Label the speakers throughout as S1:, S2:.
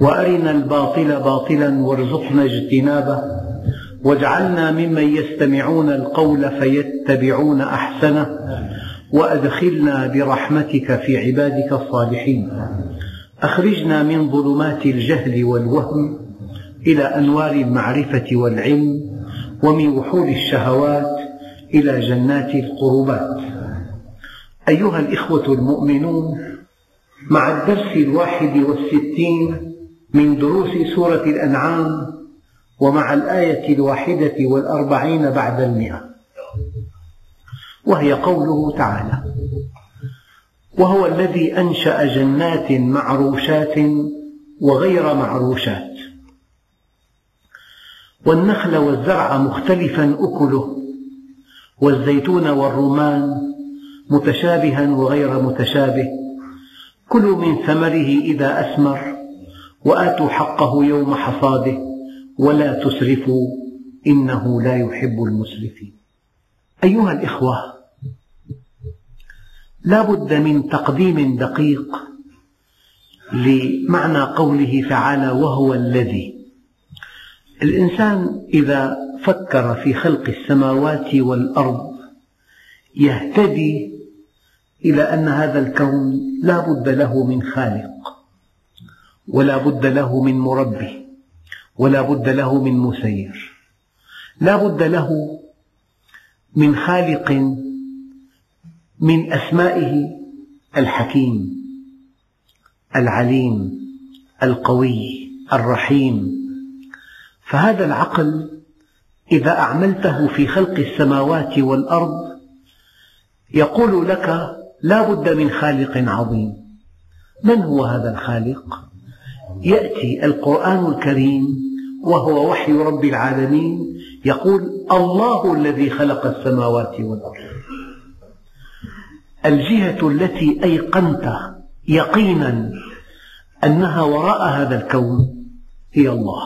S1: وأرنا الباطل باطلا وارزقنا اجتنابه واجعلنا ممن يستمعون القول فيتبعون أحسنه وأدخلنا برحمتك في عبادك الصالحين. أخرجنا من ظلمات الجهل والوهم إلى أنوار المعرفة والعلم ومن وحول الشهوات إلى جنات القربات. أيها الإخوة المؤمنون مع الدرس الواحد والستين من دروس سورة الأنعام ومع الآية الواحدة والأربعين بعد المئة. وهي قوله تعالى وهو الذي أنشأ جنات معروشات وغير معروشات. والنخل والزرع مختلفا أكله والزيتون والرمان متشابها وغير متشابه. كلوا من ثمره إذا أثمر. وآتوا حقه يوم حصاده ولا تسرفوا إنه لا يحب المسرفين. أيها الإخوة لا بد من تقديم دقيق لمعنى قوله تعالى وهو الذي. الإنسان إذا فكر في خلق السماوات والأرض يهتدي إلى أن هذا الكون لا بد له من خالق. ولا بد له من مربي ولا بد له من مسير. لا بد له من خالق من أسمائه الحكيم العليم القوي الرحيم. فهذا العقل إذا أعملته في خلق السماوات والأرض يقول لك لا بد من خالق عظيم. من هو هذا الخالق؟ يأتي القرآن الكريم وهو وحي رب العالمين يقول الله الذي خلق السماوات والأرض. الجهة التي أيقنت يقينا أنها وراء هذا الكون هي الله.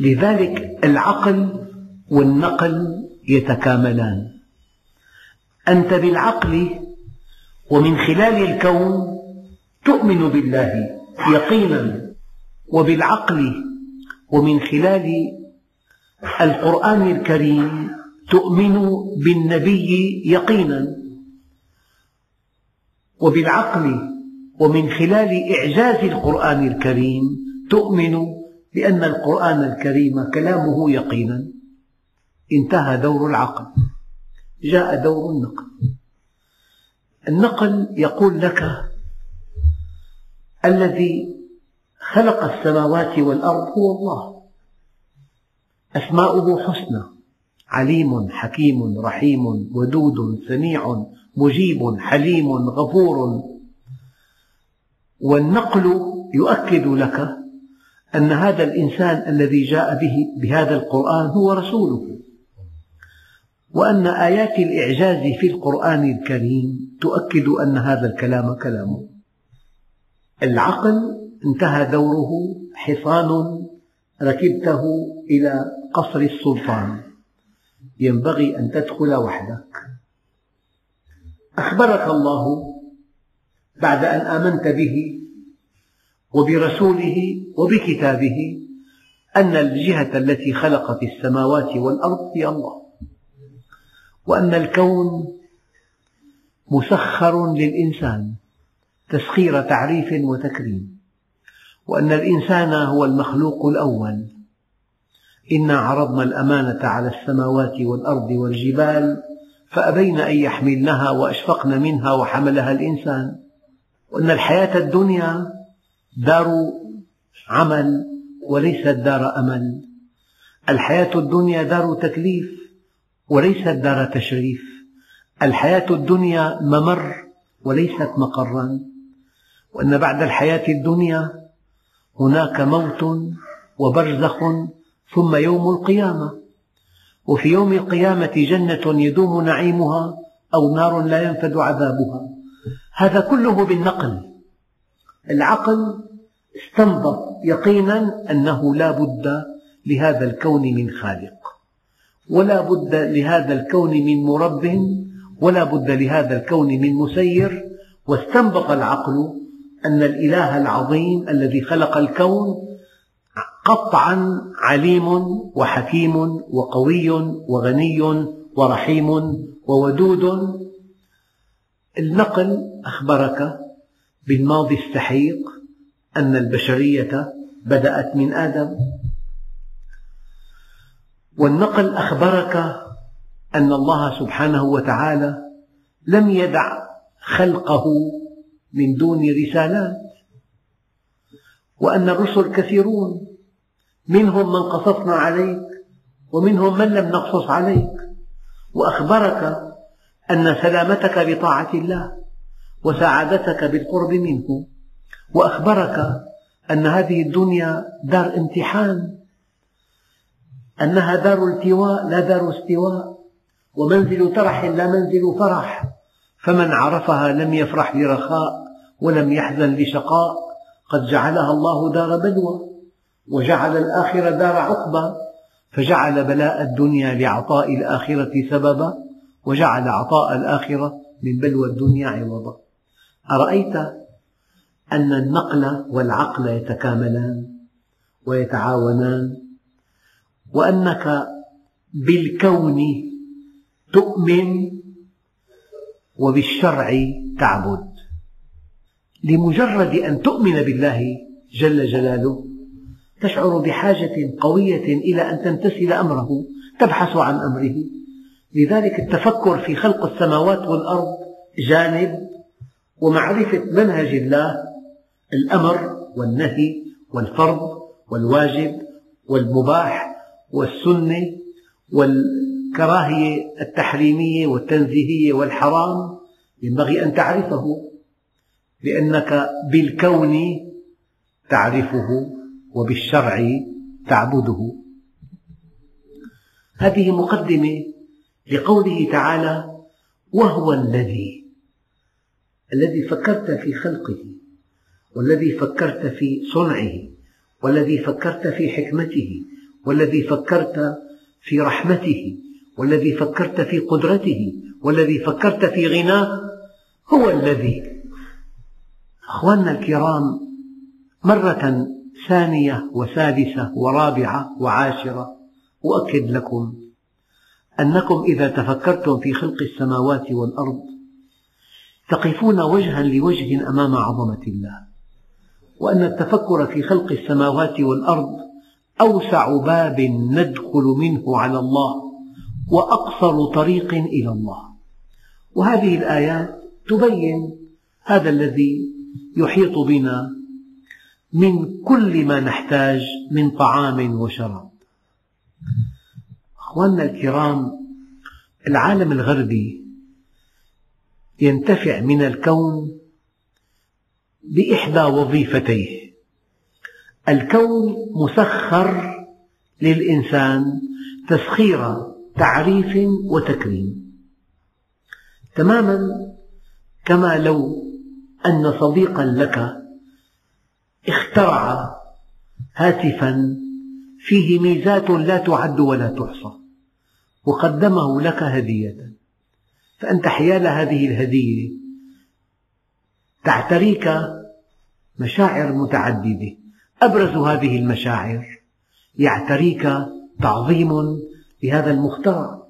S1: لذلك العقل والنقل يتكاملان. أنت بالعقل ومن خلال الكون تؤمن بالله. يقينا وبالعقل ومن خلال القرآن الكريم تؤمن بالنبي يقينا وبالعقل ومن خلال إعجاز القرآن الكريم تؤمن بأن القرآن الكريم كلامه يقينا. انتهى دور العقل جاء دور النقل. النقل يقول لك الذي خلق السماوات والأرض هو الله. أسماؤه حسنى. عليم حكيم رحيم ودود سميع مجيب حليم غفور. والنقل يؤكد لك أن هذا الإنسان الذي جاء به بهذا القرآن هو رسوله. وأن آيات الإعجاز في القرآن الكريم تؤكد أن هذا الكلام كلامه. العقل انتهى دوره حصان ركبته إلى قصر السلطان. ينبغي أن تدخل وحدك. أخبرك الله بعد أن آمنت به وبرسوله وبكتابه أن الجهة التي خلقت السماوات والأرض هي الله وأن الكون مسخر للإنسان. تسخير تعريف وتكريم وأن الإنسان هو المخلوق الأول. إنا عرضنا الأمانة على السماوات والأرض والجبال فأبين أن يحملنها وأشفقن منها وحملها الإنسان. وأن الحياة الدنيا دار عمل وليست دار أمل. الحياة الدنيا دار تكليف وليست دار تشريف. الحياة الدنيا ممر وليست مقرا. وأن بعد الحياة الدنيا هناك موت وبرزخ ثم يوم القيامة. وفي يوم القيامة جنة يدوم نعيمها أو نار لا ينفد عذابها. هذا كله بالنقل. العقل استنبط يقينا أنه لا بد لهذا الكون من خالق ولا بد لهذا الكون من مرب ولا بد لهذا الكون من مسير. واستنبط العقل أن الإله العظيم الذي خلق الكون قطعا عليم وحكيم وقوي وغني ورحيم وودود. النقل أخبرك بالماضي السحيق أن البشرية بدأت من آدم. والنقل أخبرك أن الله سبحانه وتعالى لم يدع خلقه من دون رسالات. وأن الرسل كثيرون. منهم من قصصنا عليك ومنهم من لم نقصص عليك. وأخبرك أن سلامتك بطاعة الله وسعادتك بالقرب منه. وأخبرك أن هذه الدنيا دار امتحان أنها دار التواء لا دار استواء. ومنزل ترح لا منزل فرح. فمن عرفها لم يفرح لرخاء ولم يحزن لشقاء قد جعلها الله دار بلوى وجعل الآخرة دار عقبى فجعل بلاء الدنيا لعطاء الآخرة سببا وجعل عطاء الآخرة من بلوى الدنيا عوضا. أرأيت أن النقل والعقل يتكاملان ويتعاونان وأنك بالكون تؤمن وبالشرع تعبد. لمجرد أن تؤمن بالله جل جلاله تشعر بحاجة قوية إلى أن تمتثل أمره تبحث عن أمره. لذلك التفكر في خلق السماوات والأرض جانب ومعرفة منهج الله الأمر والنهي والفرض والواجب والمباح والسنة والكراهية التحريمية والتنزيهية والحرام ينبغي أن تعرفه لأنك بالكون تعرفه وبالشرع تعبده. هذه مقدمة لقوله تعالى وهو الذي الذي فكرت في خلقه والذي فكرت في صنعه والذي فكرت في حكمته والذي فكرت في رحمته والذي فكرت في قدرته والذي فكرت في غناه هو الذي. أخواننا الكرام مرة ثانية وثالثة ورابعة وعاشرة أؤكد لكم أنكم إذا تفكرتم في خلق السماوات والأرض تقفون وجها لوجه أمام عظمة الله وأن التفكر في خلق السماوات والأرض أوسع باب ندخل منه على الله. وأقصر طريق إلى الله. وهذه الآيات تبين هذا الذي يحيط بنا من كل ما نحتاج من طعام وشراب. أخواننا الكرام العالم الغربي ينتفع من الكون بإحدى وظيفتيه. الكون مسخر للإنسان تسخير تعريف وتكريم. تماما كما لو أن صديقا لك اخترع هاتفا فيه ميزات لا تعد ولا تحصى وقدمه لك هدية. فأنت حيال هذه الهدية تعتريك مشاعر متعددة. أبرز هذه المشاعر يعتريك تعظيم لهذا المخترع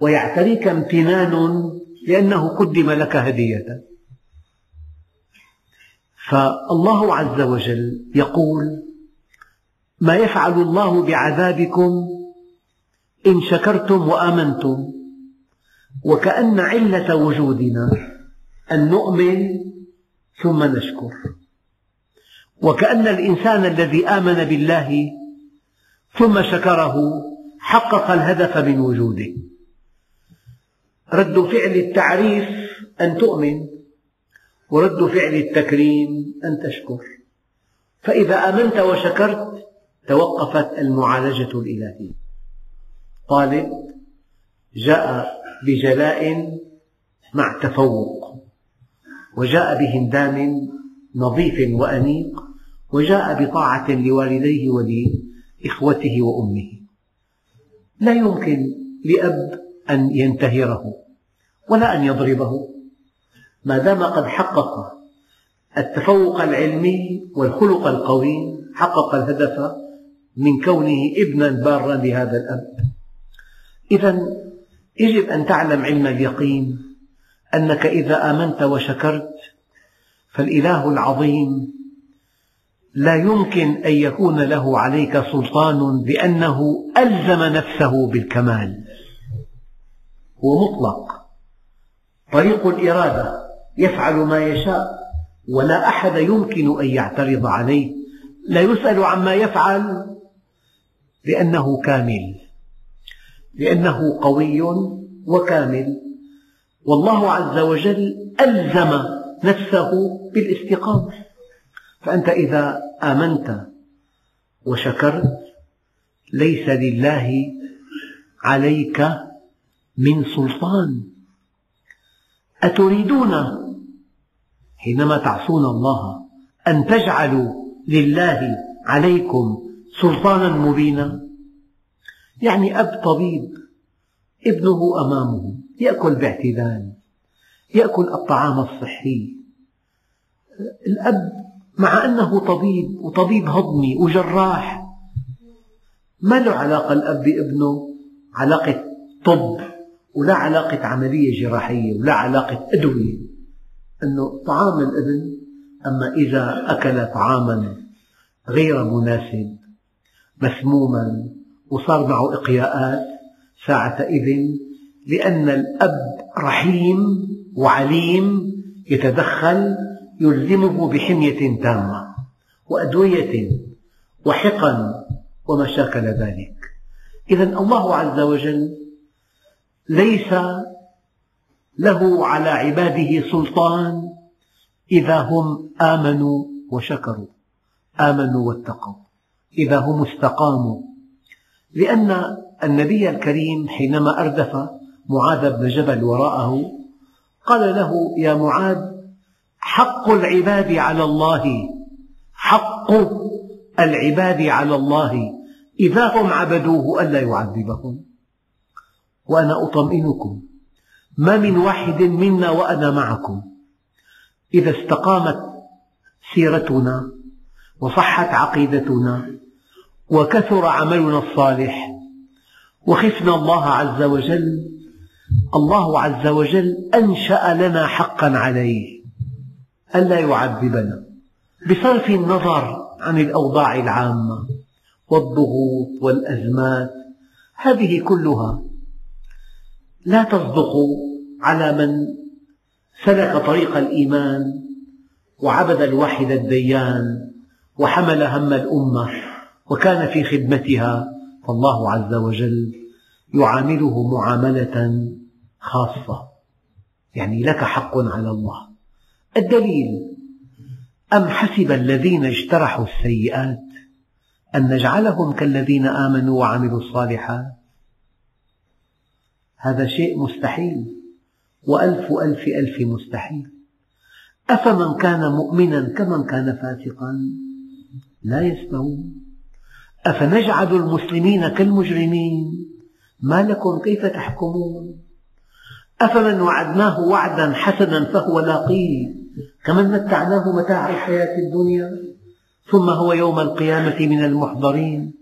S1: ويعتريك امتنان لأنه قدم لك هدية. فالله عز وجل يقول ما يفعل الله بعذابكم إن شكرتم وآمنتم وكأن علة وجودنا أن نؤمن ثم نشكر. وكأن الإنسان الذي آمن بالله ثم شكره حقق الهدف من وجوده. رد فعل التعريف أن تؤمن ورد فعل التكريم أن تشكر. فإذا آمنت وشكرت توقفت المعالجة الإلهية. طالب جاء بجلاء مع تفوق وجاء بهندام نظيف وأنيق وجاء بطاعة لوالديه ولإخوته وأمه. لا يمكن لأب أن ينتهره ولا أن يضربه. ما دام قد حقق التفوق العلمي والخلق القويم حقق الهدف من كونه ابنا بارا لهذا الأب. إذا يجب أن تعلم علم اليقين أنك إذا آمنت وشكرت فالإله العظيم لا يمكن أن يكون له عليك سلطان لأنه ألزم نفسه بالكمال. هو مطلق. طريق الإرادة. يفعل ما يشاء. ولا أحد يمكن أن يعترض عليه. لا يسأل عما يفعل لأنه كامل. لأنه قوي وكامل. والله عز وجل ألزم نفسه بالاستقامة. فأنت إذا آمنت وشكرت ليس لله عليك من سلطان. أتريدون حينما تعصون الله أن تجعلوا لله عليكم سلطانا مبينا؟ يعني أب طبيب ابنه أمامه يأكل باعتدال يأكل الطعام الصحي. الأب مع أنه طبيب وطبيب هضمي وجراح. ما له علاقة الأب بابنه علاقة طب ولا علاقة عملية جراحية ولا علاقة أدوية. أنه طعام الابن أما إذا أكل طعاما غير مناسب مسموما وصار معه إقياءات ساعتئذ لأن الأب رحيم وعليم يتدخل يلزمه بحمية تامة وأدوية وحقن وما شاكل ذلك. إذا الله عز وجل ليس له على عباده سلطان إذا هم آمنوا وشكروا آمنوا واتقوا إذا هم استقاموا. لأن النبي الكريم حينما أردف معاذ بن جبل وراءه قال له يا معاذ حق العباد على الله. حق العباد على الله. إذا هم عبدوه ألا يعذبهم. وأنا أطمئنكم. ما من واحد منا وأنا معكم. إذا استقامت سيرتنا وصحت عقيدتنا وكثر عملنا الصالح وخفنا الله عز وجل الله عز وجل أنشأ لنا حقا عليه. ألا يعذبنا بصرف النظر عن الأوضاع العامة والضغوط والأزمات هذه كلها لا تصدق على من سلك طريق الإيمان وعبد الواحد الديان وحمل هم الأمة وكان في خدمتها فالله عز وجل يعامله معاملة خاصة. يعني لك حق على الله. الدليل. أم حسب الذين اجترحوا السيئات أن نجعلهم كالذين آمنوا وعملوا الصالحات؟ هذا شيء مستحيل. وألف ألف ألف مستحيل. أفمن كان مؤمنا كمن كان فاسقا؟ لا يستوون أفنجعل المسلمين كالمجرمين؟ ما لكم كيف تحكمون؟ أفمن وعدناه وعدا حسنا فهو لاقيه؟ كمن متعناه متاع الحياة الدنيا ثم هو يوم القيامة من المحضرين.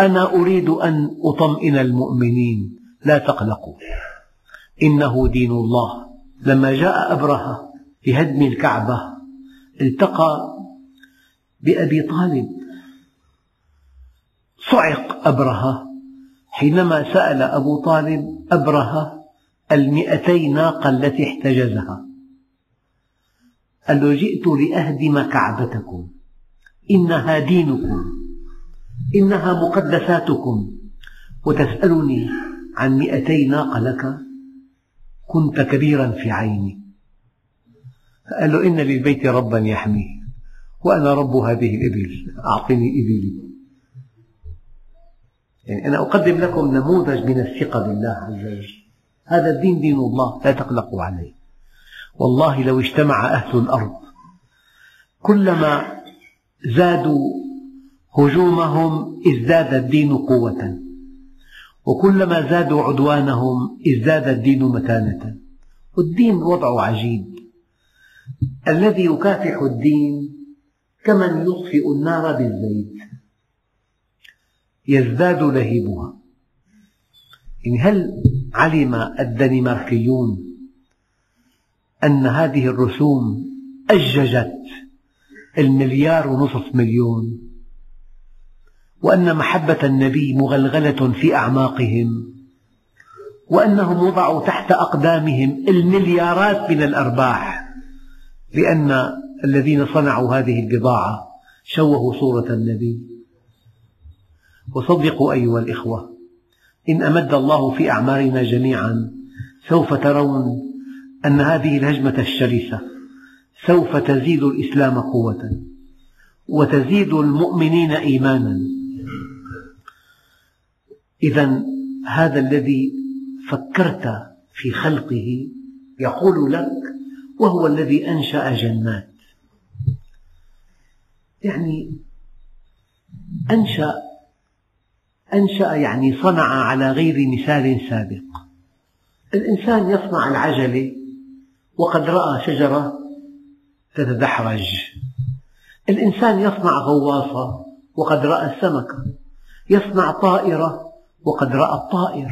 S1: أنا أريد أن أطمئن المؤمنين. لا تقلقوا. إنه دين الله. لما جاء أبرهة لهدم الكعبة التقى بأبي طالب. صعق أبرهة حينما سأل أبو طالب أبرهة المئتي ناقة التي احتجزها. قال له جئت لأهدم كعبتكم. إنها دينكم. إنها مقدساتكم. وتسألني عن مئتي ناقة لك. كنت كبيرا في عيني. قال له إن للبيت ربا يحميه. وأنا رب هذه الإبل. أعطني إبلي. يعني أنا أقدم لكم نموذج من الثقة بالله عز وجل. هذا الدين دين الله لا تقلقوا عليه. والله لو اجتمع أهل الأرض كلما زادوا هجومهم ازداد الدين قوة وكلما زادوا عدوانهم ازداد الدين متانة. والدين وضعه عجيب. الذي يكافح الدين كمن يطفئ النار بالزيت. يزداد لهيبها. يعني هل علم الدنماركيون أن هذه الرسوم أججت المليار ونصف مليون وأن محبة النبي مغلغلة في أعماقهم وأنهم وضعوا تحت أقدامهم المليارات من الأرباح لأن الذين صنعوا هذه البضاعة شوهوا صورة النبي. وصدقوا أيها الإخوة إن أمد الله في أعمارنا جميعا سوف ترون أن هذه الهجمة الشرسة سوف تزيد الإسلام قوة وتزيد المؤمنين إيمانا. إذا هذا الذي فكرت في خلقه يقول لك وهو الذي أنشأ جنات. يعني أنشأ أنشأ يعني صنع على غير مثال سابق. الإنسان يصنع العجلة وقد رأى شجرة تتدحرج. الإنسان يصنع غواصة وقد رأى السمكة يصنع طائرة وقد رأى الطائر.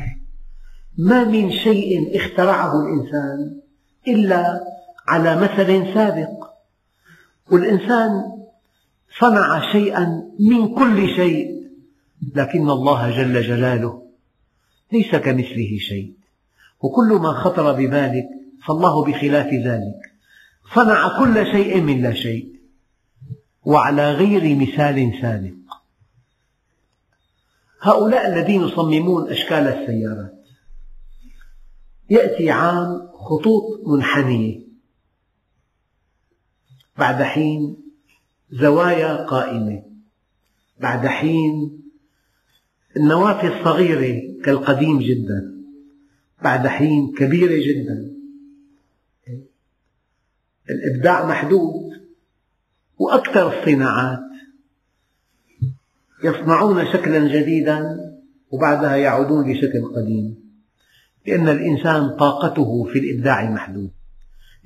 S1: ما من شيء اخترعه الإنسان إلا على مثل سابق. والإنسان صنع شيئا من كل شيء. لكن الله جل جلاله ليس كمثله شيء. وكل ما خطر ببالك فالله بخلاف ذلك. صنع كل شيء من لا شيء. وعلى غير مثال سابق. هؤلاء الذين يصممون أشكال السيارات. يأتي عام خطوط منحنية. بعد حين زوايا قائمة. بعد حين النوافذ صغيرة كالقديم جدا بعد حين كبيرة جدا. الإبداع محدود وأكثر الصناعات. يصنعون شكلا جديدا وبعدها يعودون لشكل قديم. لأن الإنسان طاقته في الإبداع محدود.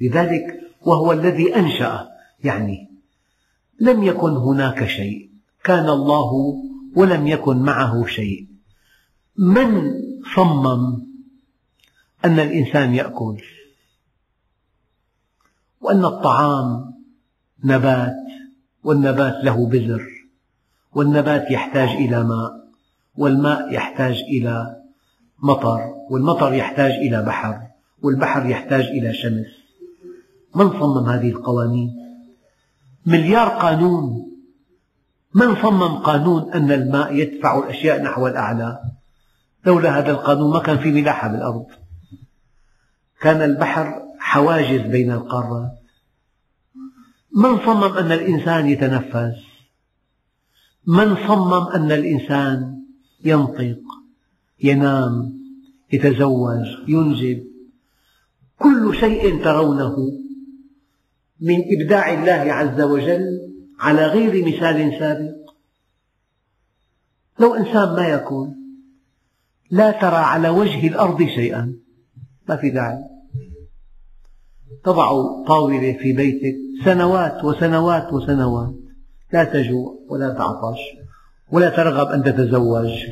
S1: لذلك وهو الذي أنشأ يعني لم يكن هناك شيء. كان الله ولم يكن معه شيء. من صمم أن الإنسان يأكل؟ وأن الطعام نبات والنبات له بذر والنبات يحتاج إلى ماء والماء يحتاج إلى مطر والمطر يحتاج إلى بحر والبحر يحتاج إلى شمس. من صمم هذه القوانين؟ مليار قانون من صمم قانون أن الماء يدفع الأشياء نحو الأعلى؟ لولا هذا القانون ما كان في ملاحة بالأرض. كان البحر حواجز بين القارات. من صمم أن الإنسان يتنفس؟ من صمم أن الإنسان ينطق ينام يتزوج ينجب كل شيء ترونه من إبداع الله عز وجل على غير مثال سابق. لو إنسان ما يكون لا ترى على وجه الأرض شيئا. ما في داعي. تضع طاولة في بيتك سنوات وسنوات وسنوات. لا تجوع ولا تعطش ولا ترغب أن تتزوج.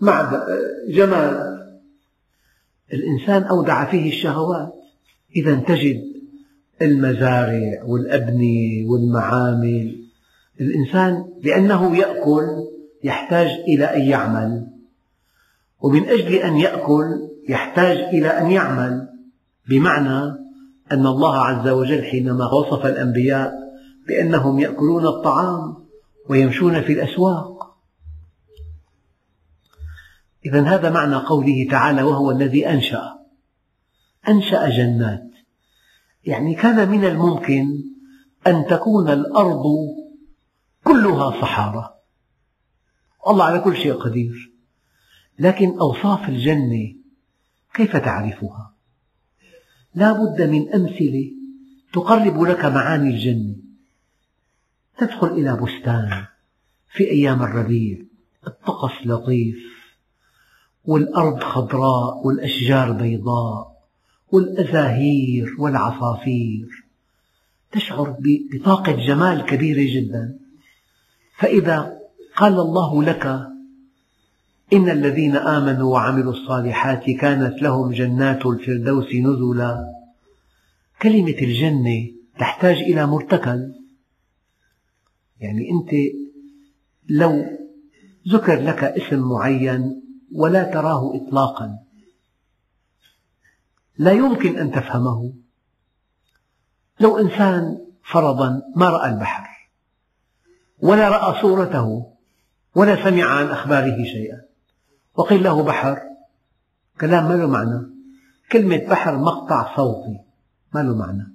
S1: مع جمال الإنسان أودع فيه الشهوات. إذا تجد المزارع والأبنية والمعامل. الإنسان لأنه يأكل يحتاج إلى أن يعمل ومن أجل أن يأكل يحتاج إلى أن يعمل بمعنى أن الله عز وجل حينما وصف الأنبياء بأنهم يأكلون الطعام ويمشون في الأسواق. إذا هذا معنى قوله تعالى وهو الذي أنشأ. أنشأ جنات. يعني كان من الممكن أن تكون الأرض كلها صحارى. الله على كل شيء قدير. لكن أوصاف الجنة كيف تعرفها؟ لا بد من أمثلة تقرب لك معاني الجنة. تدخل إلى بستان في أيام الربيع الطقس لطيف والأرض خضراء والأشجار بيضاء. والأزاهير والعصافير. تشعر بطاقة جمال كبيرة جدا. فإذا قال الله لك إن الذين آمنوا وعملوا الصالحات كانت لهم جنات الفردوس نزلا. كلمة الجنة تحتاج إلى مرتكل يعني أنت لو ذكر لك اسم معين ولا تراه إطلاقا. لا يمكن أن تفهمه. لو إنسان فرضا ما رأى البحر ولا رأى صورته ولا سمع عن أخباره شيئا وقيل له بحر كلام ما له معنى؟ كلمة بحر مقطع صوتي ما له معنى.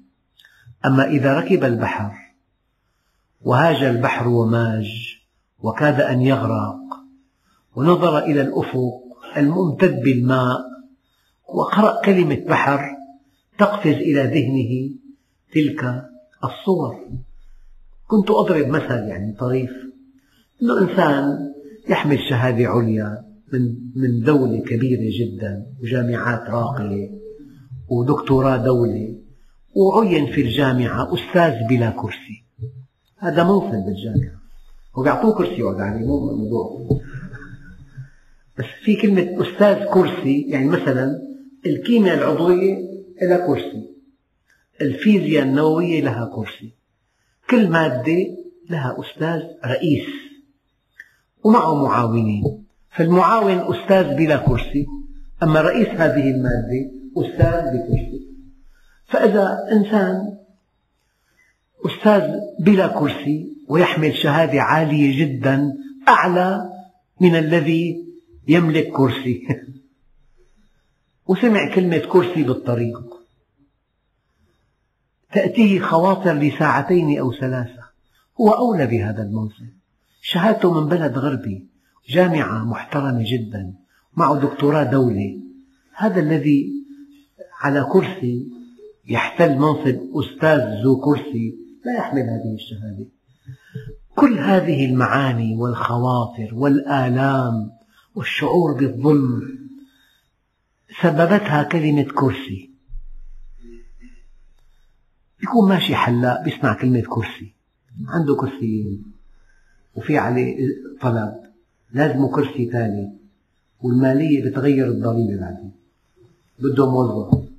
S1: أما إذا ركب البحر وهاج البحر وماج وكاد أن يغرق ونظر إلى الأفق الممتد بالماء وقرأ كلمة بحر تقفز إلى ذهنه تلك الصور. كنت أضرب مثل يعني طريف. أنه إنسان يحمل شهادة عليا من من دولة كبيرة جدا وجامعات راقية ودكتوراه دولة وعين في الجامعة أستاذ بلا كرسي. هذا منصب بالجامعة. وبيعطوه كرسي يقعد عليه مو موضوع. بس في كلمة أستاذ كرسي يعني مثلا الكيمياء العضوية لها كرسي. الفيزياء النووية لها كرسي. كل مادة لها أستاذ رئيس. ومعه معاونين. فالمعاون أستاذ بلا كرسي. أما رئيس هذه المادة أستاذ بكرسي. فإذا إنسان أستاذ بلا كرسي ويحمل شهادة عالية جدا أعلى من الذي يملك كرسي. وسمع كلمة كرسي بالطريق. تأتيه خواطر لساعتين أو ثلاثة. هو أولى بهذا المنصب. شهادته من بلد غربي جامعة محترمة جدا معه دكتوراه دولة هذا الذي على كرسي يحتل منصب أستاذ ذو كرسي. لا يحمل هذه الشهادة. كل هذه المعاني والخواطر والآلام والشعور بالظلم سببتها كلمة كرسي. يكون ماشي حلاق بيسمع كلمة كرسي. عنده كرسيين وفي عليه طلب. لازمه كرسي ثاني والمالية بتغير الضريبة بعدين. بده موظف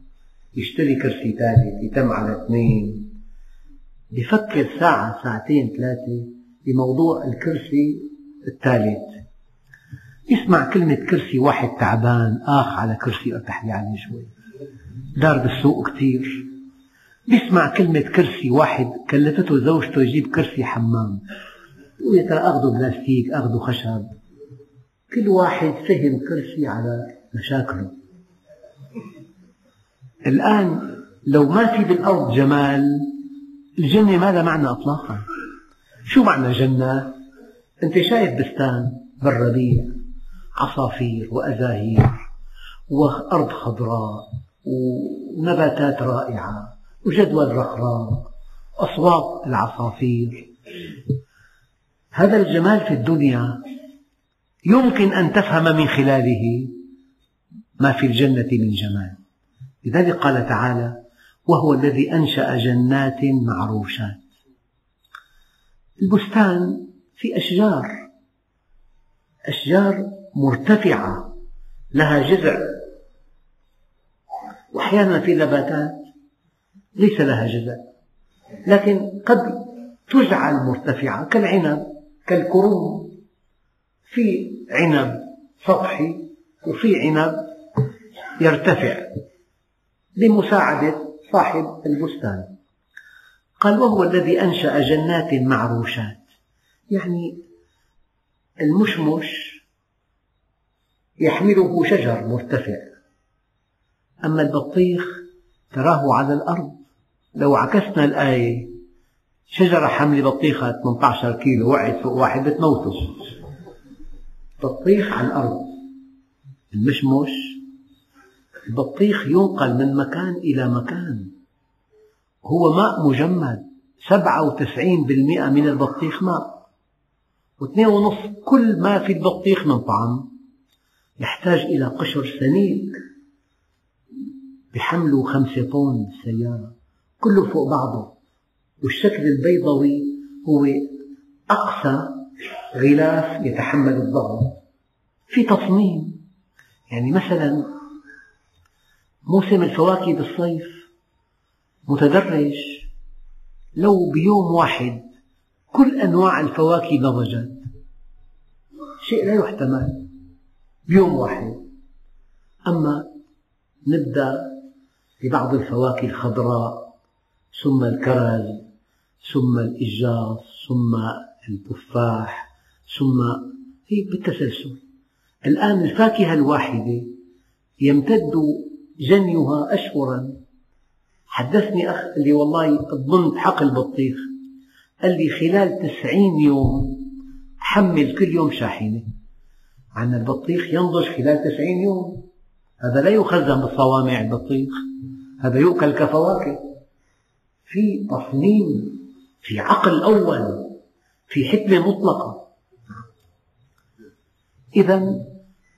S1: يشتري كرسي ثالث يتم على اثنين. بفكر ساعة ساعتين ثلاثة بموضوع الكرسي الثالث. يسمع كلمة كرسي واحد تعبان آخ على كرسي ارتاح لي عليه شوي. دار بالسوق كثير بيسمع كلمة كرسي واحد كلفته زوجته يجيب كرسي حمام. يقول يا ترى أخذه بلاستيك أخذه خشب. كل واحد فهم كرسي على مشاكله. الآن لو ما في بالأرض جمال الجنة ما لها معنى إطلاقا. شو معنى جنة؟ أنت شايف بستان بالربيع. عصافير وأزاهير وأرض خضراء ونباتات رائعة وجدول رخراء أصوات العصافير. هذا الجمال في الدنيا يمكن أن تفهم من خلاله ما في الجنة من جمال. لذلك قال تعالى وهو الذي أنشأ جنات معروشات. البستان في أشجار أشجار مرتفعة لها جذع. وأحيانا في نباتات ليس لها جذع لكن قد تجعل مرتفعة كالعنب كالكروم. في عنب سطحي وفي عنب يرتفع بمساعدة صاحب البستان. قال وهو الذي أنشأ جنات معروشات يعني المشمش يحمله شجر مرتفع. أما البطيخ تراه على الأرض. لو عكسنا الآية شجرة حملة بطيخة 18 كيلو وقعت فوق واحد بتموته. بطيخ على الأرض. المشمش. البطيخ ينقل من مكان إلى مكان. هو ماء مجمد سبعة وتسعين بالمئة من البطيخ ماء. واثنين ونصف كل ما في البطيخ من طعم. يحتاج إلى قشر سميك بحمله خمسة طن سيارة كله فوق بعضه. والشكل البيضوي هو أقصى غلاف يتحمل الضغط في تصميم يعني مثلا موسم الفواكه بالصيف متدرج لو بيوم واحد كل أنواع الفواكه نضجت شيء لا يحتمل. بيوم واحد. أما نبدأ ببعض الفواكه الخضراء ثم الكرز ثم الإجاص ثم التفاح ثم هي بالتسلسل. الآن الفاكهة الواحدة يمتد جنيها أشهرا. حدثني أخ قال لي والله أظن حقل بطيخ قال لي خلال تسعين يوم حمل كل يوم شاحنة. عن البطيخ ينضج خلال تسعين يوم. هذا لا يخزن بالصوامع البطيخ هذا يؤكل كفواكه. في تصميم في عقل أول في حكمة مطلقة. إذا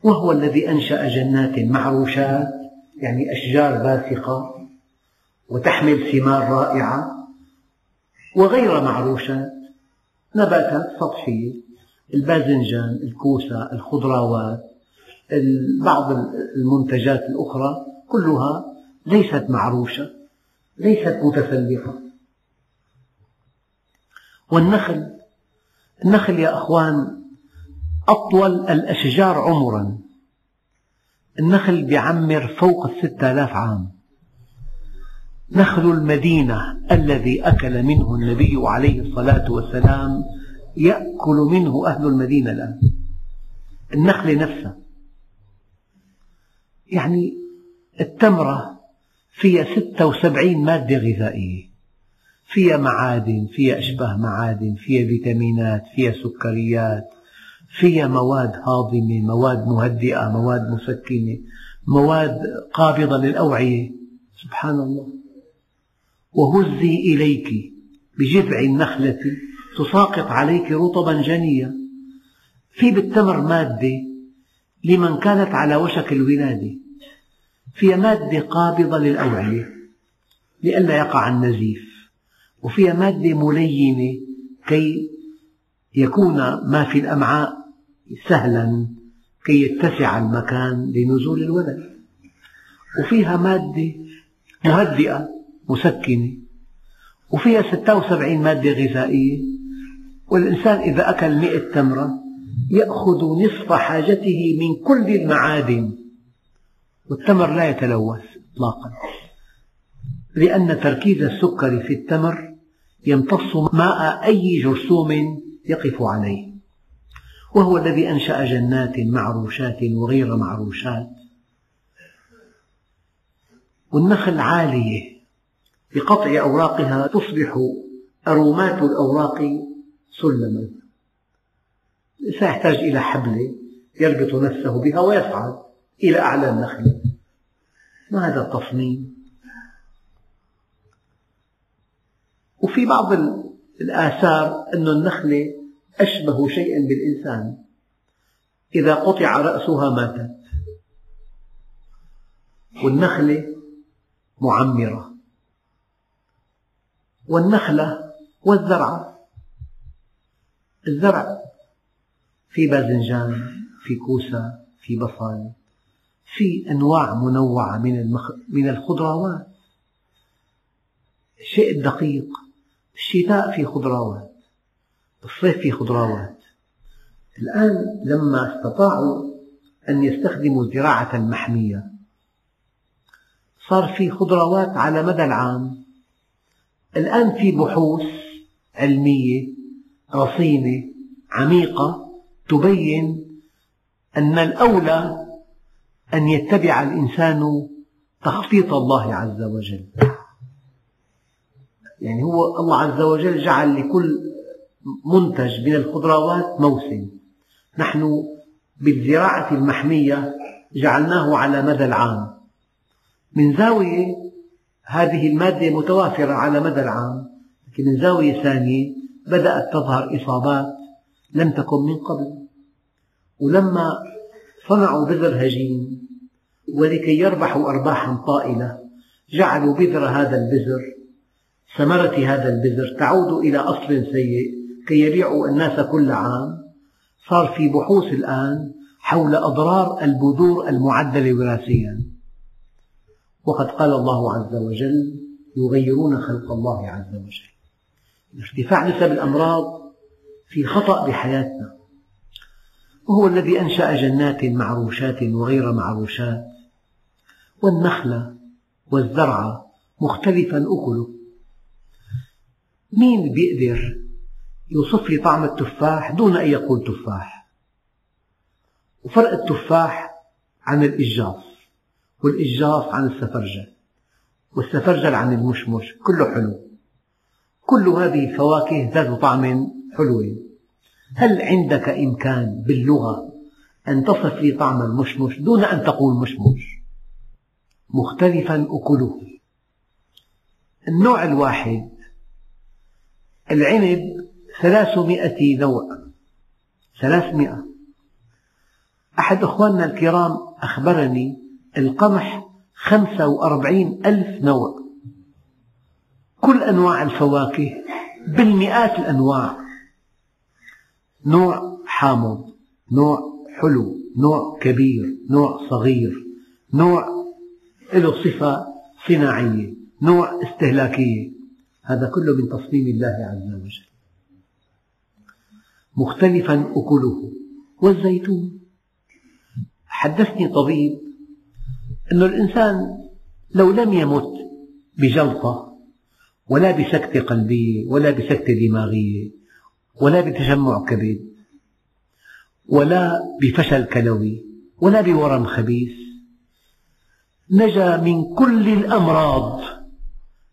S1: وهو الذي أنشأ جنات معروشات يعني أشجار باسقة وتحمل ثمار رائعة وغير معروشات نباتات سطحية. الباذنجان الكوسة الخضروات بعض المنتجات الأخرى كلها ليست معروشة ليست متسلقة والنخل النخل يا أخوان أطول الأشجار عمرا. النخل بيعمر فوق الستة آلاف عام. نخل المدينة الذي أكل منه النبي عليه الصلاة والسلام يأكل منه أهل المدينة الآن. النخلة نفسها يعني التمرة فيها ستة وسبعين مادة غذائية. فيها معادن فيها أشبه معادن فيها فيتامينات فيها سكريات فيها مواد هاضمة مواد مهدئة مواد مسكنة مواد قابضة للأوعية. سبحان الله. وهزي إليك بجذع النخلة تساقط عليك رطبا جنيا في بالتمر مادة لمن كانت على وشك الولادة. فيها مادة قابضة للأوعية لئلا يقع النزيف. وفيها مادة ملينة كي يكون ما في الأمعاء سهلا كي يتسع المكان لنزول الولد. وفيها مادة مهدئة مسكنة. وفيها 76 مادة غذائية. والإنسان إذا أكل مئة تمرة يأخذ نصف حاجته من كل المعادن والتمر لا يتلوث إطلاقا. لأن تركيز السكر في التمر يمتص ماء أي جرثوم يقف عليه وهو الذي أنشأ جنات معروشات وغير معروشات. والنخل عالية بقطع أوراقها تصبح أرومات الأوراق سلما. سيحتاج إلى حبل يربط نفسه بها ويصعد إلى أعلى النخل. ما هذا التصميم؟ وفي بعض الآثار أن النخلة أشبه شيء بالإنسان. إذا قطع رأسها ماتت. والنخلة معمرة. والنخلة والزرع. الزرع في باذنجان في كوسة في بصل في أنواع منوعة من الخضروات. الشيء الدقيق الشتاء في خضروات الصيف في خضروات. الآن لما استطاعوا أن يستخدموا الزراعة المحمية صار في خضروات على مدى العام. الآن في بحوث علمية رصينة عميقة تبين أن الأولى أن يتبع الإنسان تخطيط الله عز وجل. يعني هو الله عز وجل جعل لكل منتج من الخضروات موسم. نحن بالزراعة المحمية جعلناه على مدى العام. من زاوية هذه المادة متوافرة على مدى العام لكن من زاوية ثانية بدأت تظهر إصابات لم تكن من قبل. ولما صنعوا بذر هجين ولكي يربحوا أرباحا طائلة جعلوا بذر هذا البذر ثمرة هذا البذر تعود إلى أصل سيء كي يبيعوا الناس كل عام. صار في بحوث الآن حول أضرار البذور المعدلة وراثيا. وقد قال الله عز وجل يغيرون خلق الله عز وجل ارتفاع نسب الأمراض في خطأ بحياتنا. وهو الذي أنشأ جنات معروشات وغير معروشات والنخل والزرع مختلفا أكله. مين بيقدر يوصف لي طعم التفاح دون أن يقول تفاح؟ وفرق التفاح عن الإجاص والإجاص عن السفرجل والسفرجل عن المشمش كله حلو. كل هذه الفواكه ذات طعم حلو هل عندك إمكان باللغة أن تصف لي طعم المشمش دون أن تقول مشمش؟ مختلفا أكله. النوع الواحد العنب ثلاثمائة نوع. ثلاثمائة. أحد أخواننا الكرام أخبرني القمح خمسة وأربعين ألف نوع. كل أنواع الفواكه بالمئات الأنواع. نوع حامض نوع حلو نوع كبير نوع صغير نوع له صفة صناعية نوع استهلاكية. هذا كله من تصميم الله عز وجل. مختلفا أكله والزيتون. حدثني طبيب أن الإنسان لو لم يمت بجلطة ولا بسكتة قلبية ولا بسكتة دماغية ولا بتجمع كبد ولا بفشل كلوي ولا بورم خبيث نجا من كل الأمراض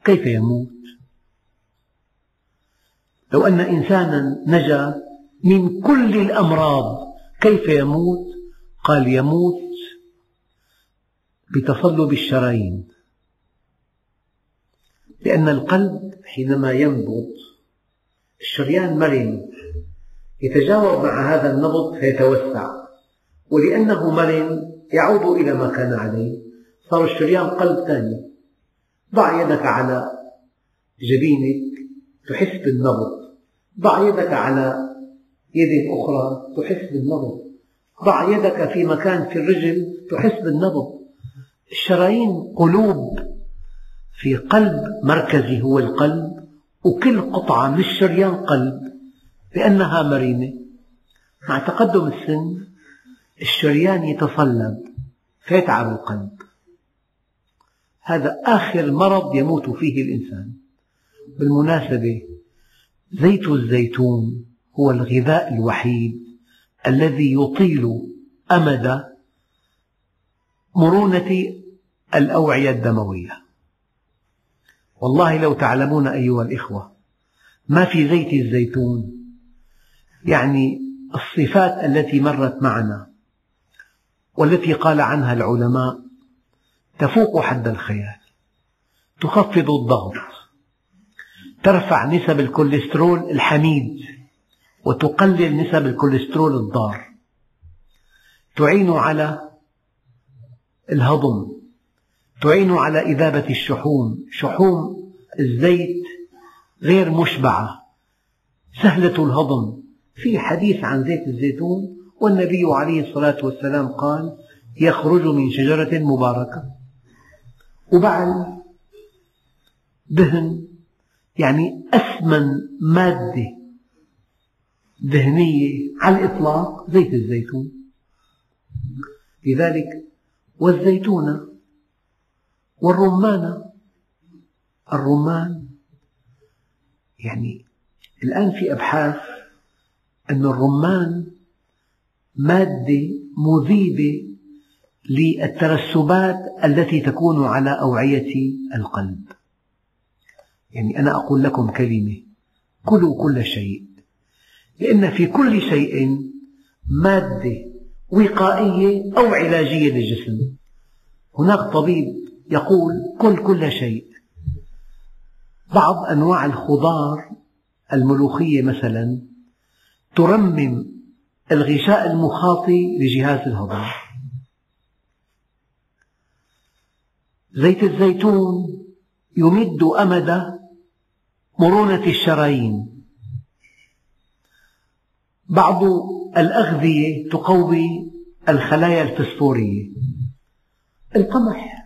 S1: كيف يموت؟ لو أن إنسانا نجا من كل الأمراض كيف يموت؟ قال يموت بتصلب الشرايين لأن القلب حينما ينبض الشريان مرن يتجاوب مع هذا النبض فيتوسع. ولأنه مرن يعود إلى ما كان عليه صار الشريان قلب ثاني. ضع يدك على جبينك تحس بالنبض. ضع يدك على يد أخرى تحس بالنبض. ضع يدك في مكان في الرجل تحس بالنبض. الشرايين قلوب. في قلب مركزي هو القلب وكل قطعة من الشريان قلب لأنها مرنة مع تقدم السن الشريان يتصلب فيتعب القلب. هذا آخر مرض يموت فيه الإنسان. بالمناسبة زيت الزيتون هو الغذاء الوحيد الذي يطيل أمد مرونة الأوعية الدموية. والله لو تعلمون أيها الإخوة ما في زيت الزيتون. يعني الصفات التي مرت معنا والتي قال عنها العلماء تفوق حد الخيال تخفض الضغط ترفع نسب الكوليسترول الحميد وتقلل نسب الكوليسترول الضار تعين على الهضم. تعين على إذابة الشحوم. شحوم الزيت غير مشبعة. سهلة الهضم. في حديث عن زيت الزيتون والنبي عليه الصلاة والسلام قال يخرج من شجرة مباركة. وبعل دهن يعني أثمن مادة دهنية على الإطلاق زيت الزيتون. لذلك والزيتون والرمان. الرمان يعني الآن في أبحاث أن الرمان مادة مذيبة للترسبات التي تكون على أوعية القلب. يعني أنا أقول لكم كلمة كلوا كل شيء. لأن في كل شيء مادة وقائية أو علاجية للجسم. هناك طبيب يقول كل كل شيء. بعض أنواع الخضار الملوخية مثلا ترمم الغشاء المخاطي لجهاز الهضم. زيت الزيتون يمد أمد مرونة الشرايين. بعض الأغذية تقوي الخلايا الفسفورية. القمح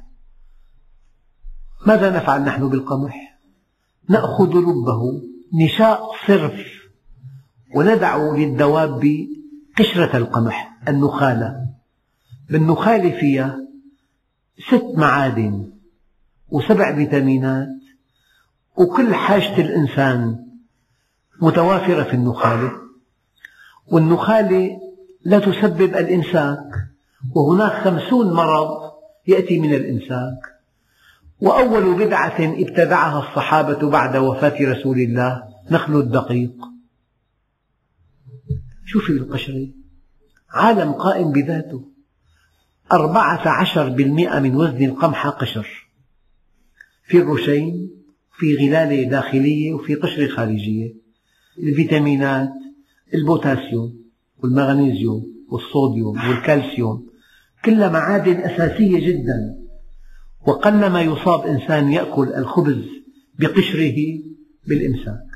S1: ماذا نفعل نحن بالقمح؟ نأخذ لبه نشاء صرف وندع للدواب قشرة القمح النخالة. بالنخالة فيها ست معادن وسبع فيتامينات وكل حاجة الإنسان متوافرة في النخالة. والنخالة لا تسبب الإمساك وهناك خمسون مرض يأتي من الإمساك. وأول بدعة ابتدعها الصحابة بعد وفاة رسول الله نخل الدقيق. شوفي القشرة عالم قائم بذاته. أربعة عشر بالمئة من وزن القمح قشر. في القشر في غلالة داخلية وفي قشرة خارجية. الفيتامينات البوتاسيوم والمغنيسيوم والصوديوم والكالسيوم. كلها معادن أساسية جدا. وقلما يصاب إنسان يأكل الخبز بقشره بالإمساك.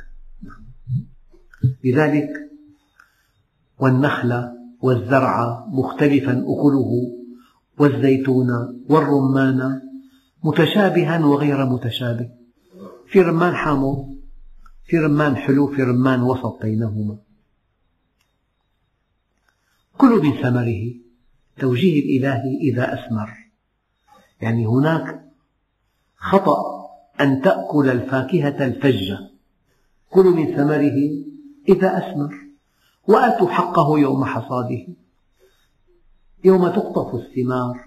S1: لذلك والنخل والزرع مختلفا أكله والزيتون والرمان متشابها وغير متشابه. في رمان حامض في رمان حلو في رمان وسط بينهما. كلوا من ثمره توجيه الإلهي إذا أثمر. يعني هناك خطأ أن تأكل الفاكهة الفجة. كلوا من ثمره إذا أثمر وآتوا حقه يوم حصاده. يوم تقطف الثمار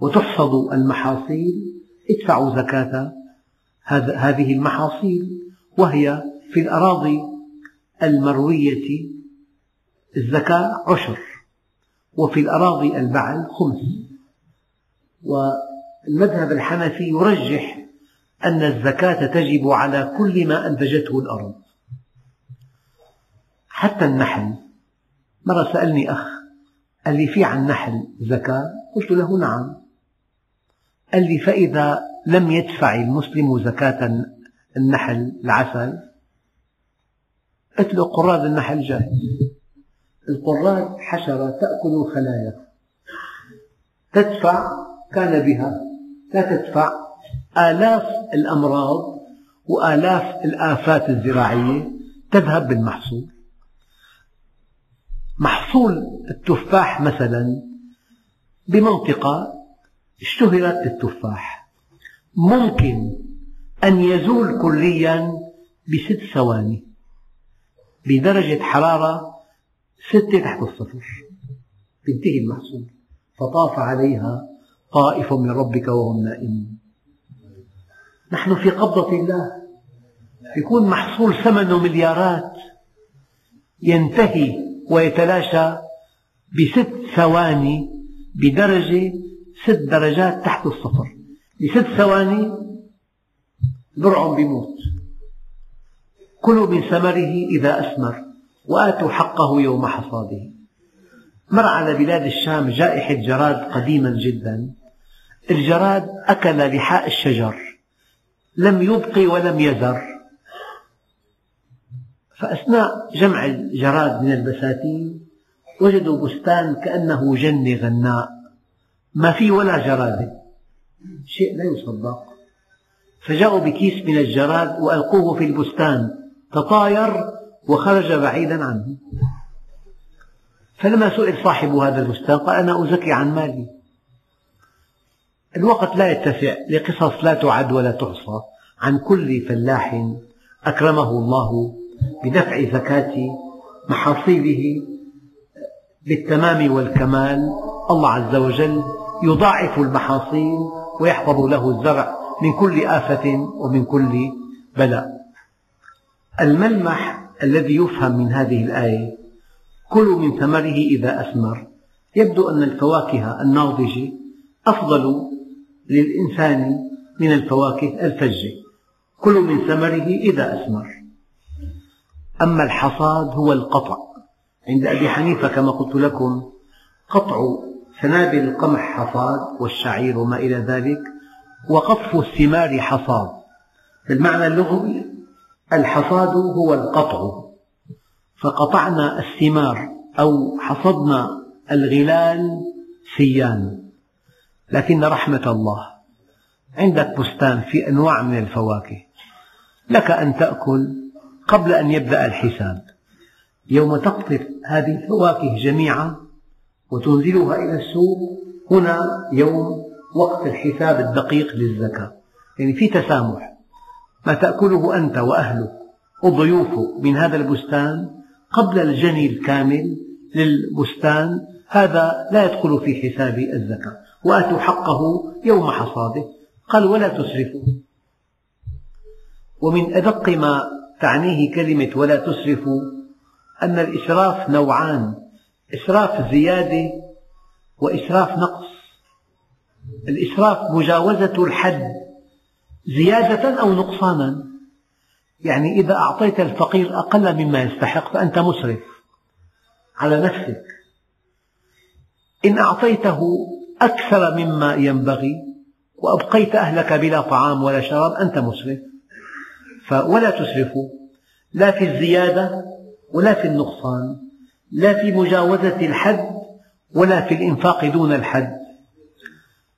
S1: وتحصد المحاصيل ادفعوا زكاة هذه المحاصيل وهي في الأراضي المروية الزكاة عشر وفي الأراضي البعل خمس. والمذهب الحنفي يرجح أن الزكاة تجب على كل ما أنتجته الأرض. حتى النحل. مرة سألني أخ قال لي في عن النحل زكاة؟ قلت له نعم. قال لي فإذا لم يدفع المسلم زكاة النحل العسل؟ قلت له قراد النحل جاهز. القراد حشرة تأكل الخلايا. تدفع كان بها لا تدفع آلاف الأمراض وآلاف الآفات الزراعية تذهب بالمحصول. محصول التفاح مثلا بمنطقة اشتهرت بالتفاح ممكن أن يزول كليا بست ثواني بدرجة حرارة ستة تحت الصفر. ينتهي المحصول فطاف عليها طائف من ربك وهم نائمون. نحن في قبضة الله. يكون محصول ثمنه مليارات ينتهي ويتلاشى بست ثواني بدرجة ست درجات تحت الصفر. بست ثواني برع بيموت كلوا من ثمره إذا أثمر وآتوا حقه يوم حصاده. مر على بلاد الشام جائحة جراد قديما جدا. الجراد أكل لحاء الشجر لم يبق ولم يذر. فأثناء جمع الجراد من البساتين وجدوا بستان كأنه جنة غناء. ما فيه ولا جرادة شيء لا يصدق. فجاءوا بكيس من الجراد وألقوه في البستان تطاير وخرج بعيدا عنه. فلما سئل صاحب هذا البستان قال أنا أزكي عن مالي. الوقت لا يتسع لقصص لا تعد ولا تحصى عن كل فلاح أكرمه الله بدفع زكاة محاصيله بالتمام والكمال. الله عز وجل يضاعف المحاصيل ويحفظ له الزرع من كل آفة ومن كل بلى الملمح الذي يفهم من هذه الآية كلوا من ثمره إذا أثمر. يبدو أن الفواكه الناضجة أفضل للإنسان من الفواكه الفجة كلوا من ثمره إذا أثمر. أما الحصاد هو القطع. عند أبي حنيفة كما قلت لكم قطع سنابل القمح حصاد والشعير وما إلى ذلك وقطف الثمار حصاد. بالمعنى اللغوي الحصاد هو القطع. فقطعنا الثمار أو حصدنا الغلال سيان لكن رحمة الله عندك بستان في أنواع من الفواكه. لك أن تأكل قبل أن يبدأ الحساب. يوم تقطف هذه الفواكه جميعا وتنزلها إلى السوق هنا يوم وقت الحساب الدقيق للزكاة. يعني في تسامح. ما تأكله أنت وأهلك وضيوفك من هذا البستان قبل الجني الكامل للبستان هذا لا يدخل في حساب الزكاة. وآتوا حقه يوم حصاده. قال ولا تسرفوا. ومن أدق ما تعنيه كلمة ولا تسرفوا أن الإسراف نوعان إسراف زيادة وإسراف نقص. الإسراف مجاوزة الحد زيادة أو نقصانا. يعني إذا أعطيت الفقير أقل مما يستحق فأنت مسرف على نفسك. إن أعطيته أكثر مما ينبغي وأبقيت أهلك بلا طعام ولا شراب أنت مسرف. ولا تسرفوا لا في الزيادة ولا في النقصان لا في مجاوزة الحد ولا في الإنفاق دون الحد.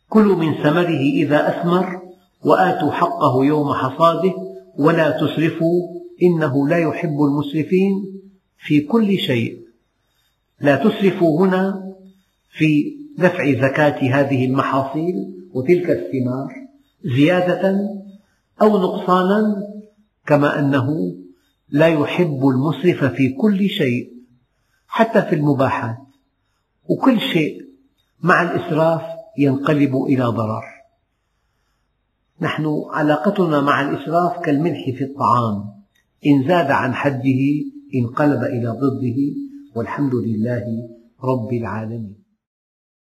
S1: كلوا من ثمره إذا أثمر وآتوا حقه يوم حصاده ولا تسرفوا إنه لا يحب المسرفين في كل شيء. لا تسرفوا هنا في دفع زكاة هذه المحاصيل وتلك الثمار زيادة أو نقصانا كما أنه لا يحب المسرف في كل شيء حتى في المباحات. وكل شيء مع الإسراف ينقلب إلى ضرر. نحن علاقتنا مع الإسراف كالملح في الطعام. إن زاد عن حده انقلب إلى ضده والحمد لله رب العالمين.